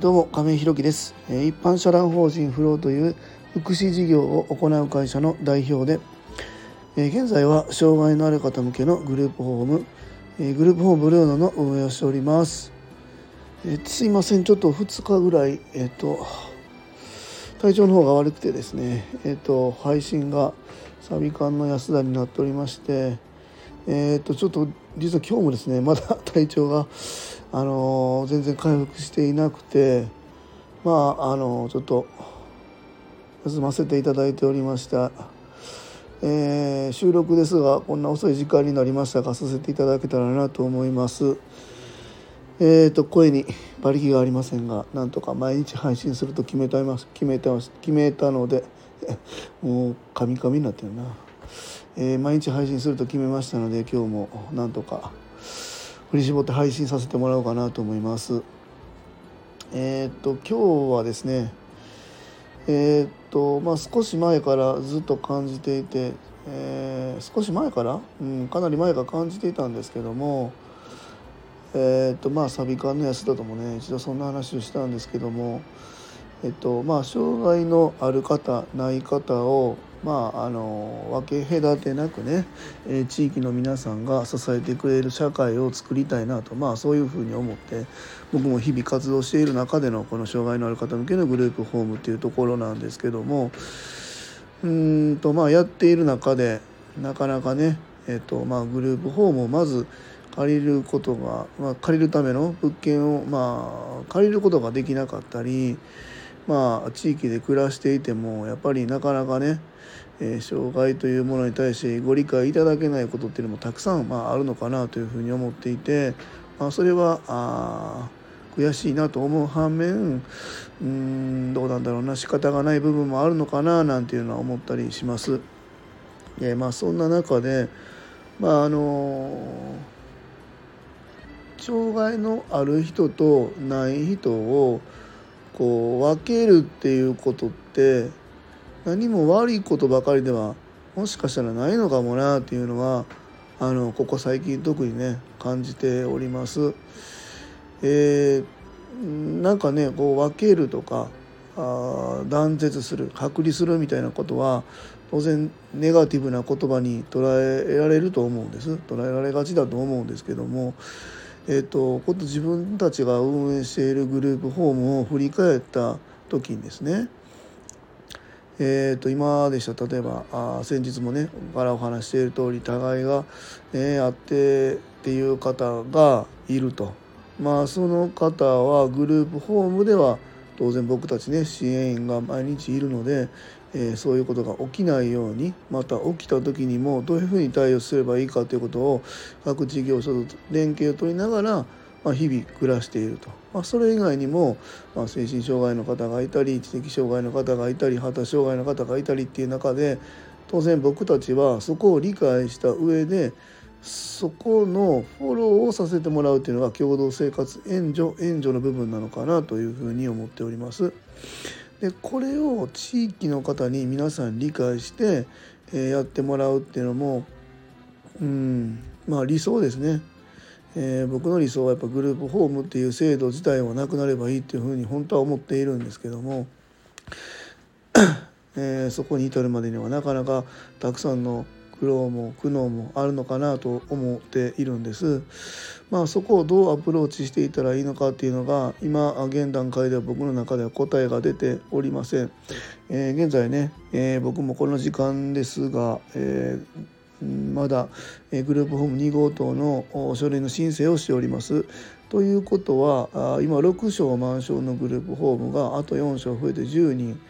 どうも亀井弘樹です、え、一般社団法人フローという福祉事業を行う会社の代表で、え、現在は障害のある方向けのグループホーム、え、グループホームブルーノの運営をしております、えすいません。ちょっと2日ぐらいえっ、と体調の方が悪くてですねえっ、と配信がサビ缶の安田になっておりましてえっ、とちょっと実は今日もですねまだ 体調があの全然回復していなくてまああのちょっと休ませていただいておりました、えー、収録ですがこんな遅い時間になりましたがさせていただけたらなと思います。えーと声に馬力がありませんがなんとか毎日配信すると決めたます決めた決めたので もうカミカミになってるな、えー、毎日配信すると決めましたので今日もなんとか振り絞って配信させてもらおうかなと思います。えー、っと今日はですねえー、っとまあ少し前からずっと感じていて、えー、少し前から、うん、かなり前から感じていたんですけどもえっとまあサビ缶の安田ともね一度そんな話をしたんですけどもえっとまあ障害のある方ない方をまあ、あの分け隔てなくね、え地域の皆さんが支えてくれる社会を作りたいなと、まあ、そういうふうに思って僕も日々活動している中でのこの障害のある方向けのグループホームっていうところなんですけどもうんとまあやっている中でなかなかね、えっとまあ、グループホームをまず借りることが、まあ、借りるための物件を、まあ、借りることができなかったり、まあ、地域で暮らしていてもやっぱりなかなかねえー、障害というものに対してご理解いただけないことっていうのもたくさん、まあ、あるのかなというふうに思っていて、まあ、それはあ悔しいなと思う反面うんどうなんだろうな仕方がない部分もあるのかななんていうのは思ったりします。え、まあ、そんな中で、まああの障害のある人とない人をこう分けるっていうことって何も悪いことばかりではもしかしたらないのかもなっていうのはあのここ最近特にね感じております。えー、なんかねこう分けるとかあ断絶する隔離するみたいなことは当然ネガティブな言葉に捉えられると思うんです捉えられがちだと思うんですけども、えーと、と自分たちが運営しているグループホームを振り返った時にですねえー、と今でした。例えばあ先日もねからお話している通り互いが、ね、あってっていう方がいると。まあその方はグループホームでは当然僕たちね支援員が毎日いるので、え、そういうことが起きないようにまた起きた時にもどういうふうに対応すればいいかということを各事業所と連携を取りながらま、日々暮らしていると、ま、それ以外にも、ま、精神障害の方がいたり知的障害の方がいたり発達障害の方がいたりっていう中で当然僕たちはそこを理解した上でそこのフォローをさせてもらうっていうのが共同生活援助援助の部分なのかなというふうに思っております。でこれを地域の方に皆さん理解して、えー、やってもらうっていうのもうんまあ理想ですね。えー、僕の理想はやっぱグループホームっていう制度自体はなくなればいいっていうふうに本当は思っているんですけども、えー、そこに至るまでにはなかなかたくさんの苦労も苦悩もあるのかなと思っているんです。まあそこをどうアプローチしていったらいいのかっていうのが今現段階では僕の中では答えが出ておりません。えー、現在ね、えー、僕もこの時間ですが、えーまだグループホーム2号棟の書類の申請をしております。ということは今6床満床のグループホームがあと4床増えて10人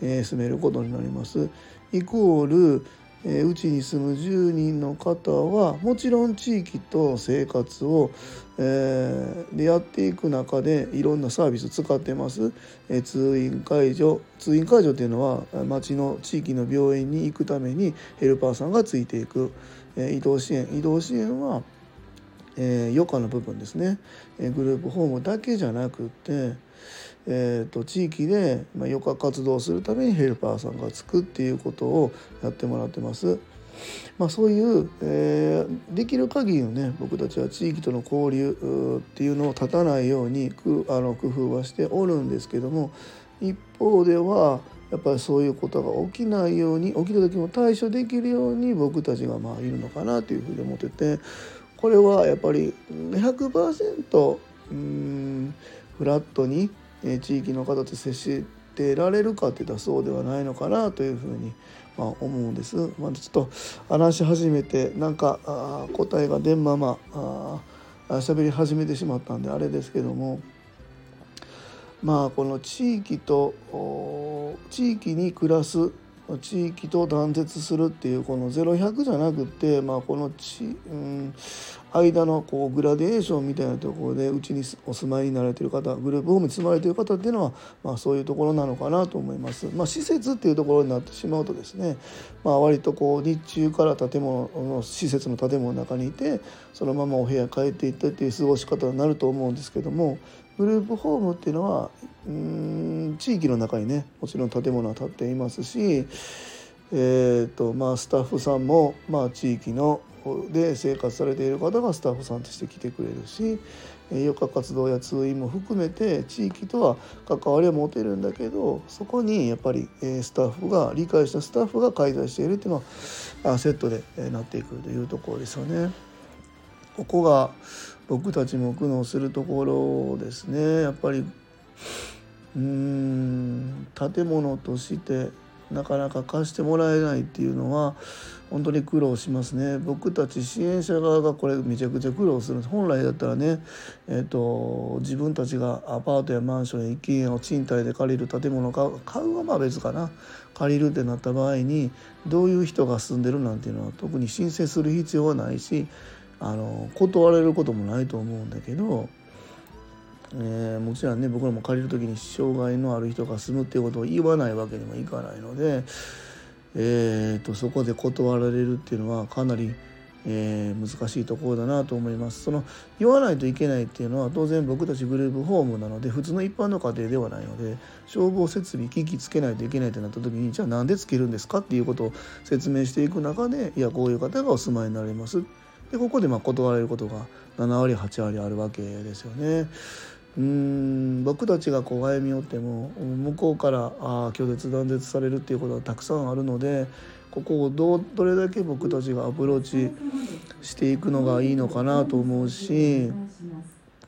住めることになります。イコールえうちに住む10人の方はもちろん地域と生活を、えー、でやっていく中でいろんなサービス使ってます、えー、通院介助。通院介助っていうのは町の地域の病院に行くためにヘルパーさんがついていく、えー、移動支援。移動支援は、え、余暇の部分ですね、え、グループホームだけじゃなくてえーと、地域で、まあ、余暇活動するためにヘルパーさんがつくっていうことをやってもらってます。まあ、そういう、えー、できる限りのね僕たちは地域との交流っていうのを断たないようにあの工夫はしておるんですけども一方ではやっぱりそういうことが起きないように起きた時も対処できるように僕たちがまあいるのかなというふうに思っててこれはやっぱり100%うんフラットに地域の方と接してられるかっていったらそうではないのかなというふうにまあ思うんです。まあ、ちょっと話し始めてなんかあ答えが出んままあ喋り始めてしまったんであれですけども。まあこの地域と地域に暮らす地域と断絶するっていうこの0100じゃなくて、まあ、このち、うん、間のこうグラデーションみたいなところでうちにお住まいになられてる方グループホームに住まれてる方っていうのは、まあ、そういうところなのかなと思います。まあ、施設っていうところになってしまうとですね、まあ、割とこう日中から建物の施設の建物の中にいてそのままお部屋帰っていったっていう過ごし方になると思うんですけどもグループホームっていうのはうん地域の中にねもちろん建物は建っていますし、えーとまあ、スタッフさんも、まあ、地域ので生活されている方がスタッフさんとして来てくれるし余暇活動や通院も含めて地域とは関わりを持てるんだけどそこにやっぱりスタッフが理解したスタッフが介在しているっていうのはセットでなっていくというところですよね。ここが僕たちも苦悩するところですね。やっぱりうん建物としてなかなか貸してもらえないっていうのは本当に苦労しますね。僕たち支援者側がこれめちゃくちゃ苦労する本来だったらね、えーと、自分たちがアパートやマンションや一軒家を賃貸で借りる建物を買う買うはまあ別かな。借りるってなった場合にどういう人が住んでるなんていうのは特に申請する必要はないしあの断れることもないと思うんだけど、えー、もちろんね僕らも借りる時に障害のある人が住むっていうことを言わないわけにもいかないので、えーと、そこで断られるっていうのはかなり、えー、難しいところだなと思います。その言わないといけないっていうのは当然僕たちグループホームなので普通の一般の家庭ではないので消防設備機器つけないといけないってなった時にじゃあなんでつけるんですかっていうことを説明していく中でいやこういう方がお住まいになれます。でここでま断られることが7割8割あるわけですよね。うん僕たちがこう歩み寄っても向こうからあ拒絶断絶されるっていうことがたくさんあるのでここをどどれだけ僕たちがアプローチしていくのがいいのかなと思うし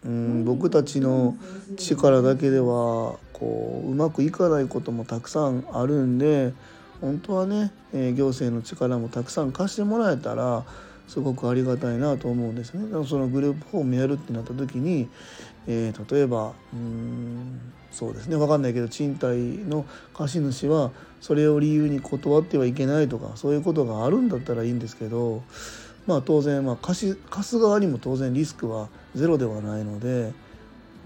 うん僕たちの力だけではこううまくいかないこともたくさんあるんで本当はね、え、行政の力もたくさん貸してもらえたらすごくありがたいなと思うんですね。そのグループホームやるってなった時に、えー、例えばうんそうですね分かんないけど賃貸の貸主はそれを理由に断ってはいけないとかそういうことがあるんだったらいいんですけどまあ当然、まあ、貸し貸す側にも当然リスクはゼロではないので。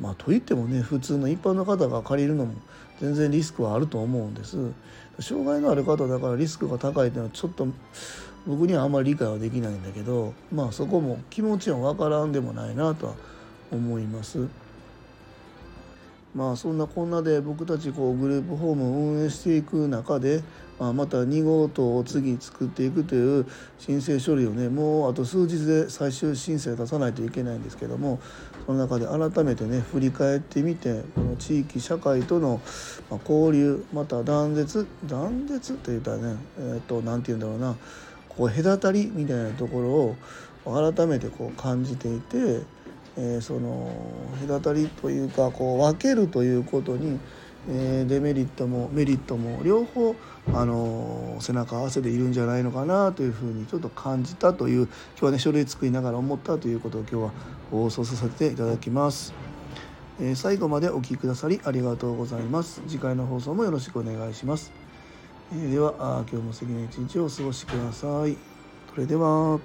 まあ、といってもね普通の一般の方が借りるのも全然リスクはあると思うんです障害のある方だからリスクが高いっていうのはちょっと僕にはあんまり理解はできないんだけどまあそこも気持ちは分からんでもないなとは思います。まあそんなこんなで僕たちこうグループホームを運営していく中で、あ、また2号棟を次作っていくという申請処理をねもうあと数日で最終申請出さないといけないんですけどもその中で改めてね振り返ってみてこの地域社会との交流また断絶断絶って言ったらねえっ、と何て言うんだろうなこう隔たりみたいなところを改めてこう感じていて、えー、その隔たりというかこう分けるということに、えー、デメリットもメリットも両方あの背中合わせでいるんじゃないのかなというふうにちょっと感じたという今日はね書類作りながら思ったということを今日は放送させていただきます。えー、最後までお聴きくださりありがとうございます。次回の放送もよろしくお願いします。えでは今日も素敵な一日をお過ごしください。それでは。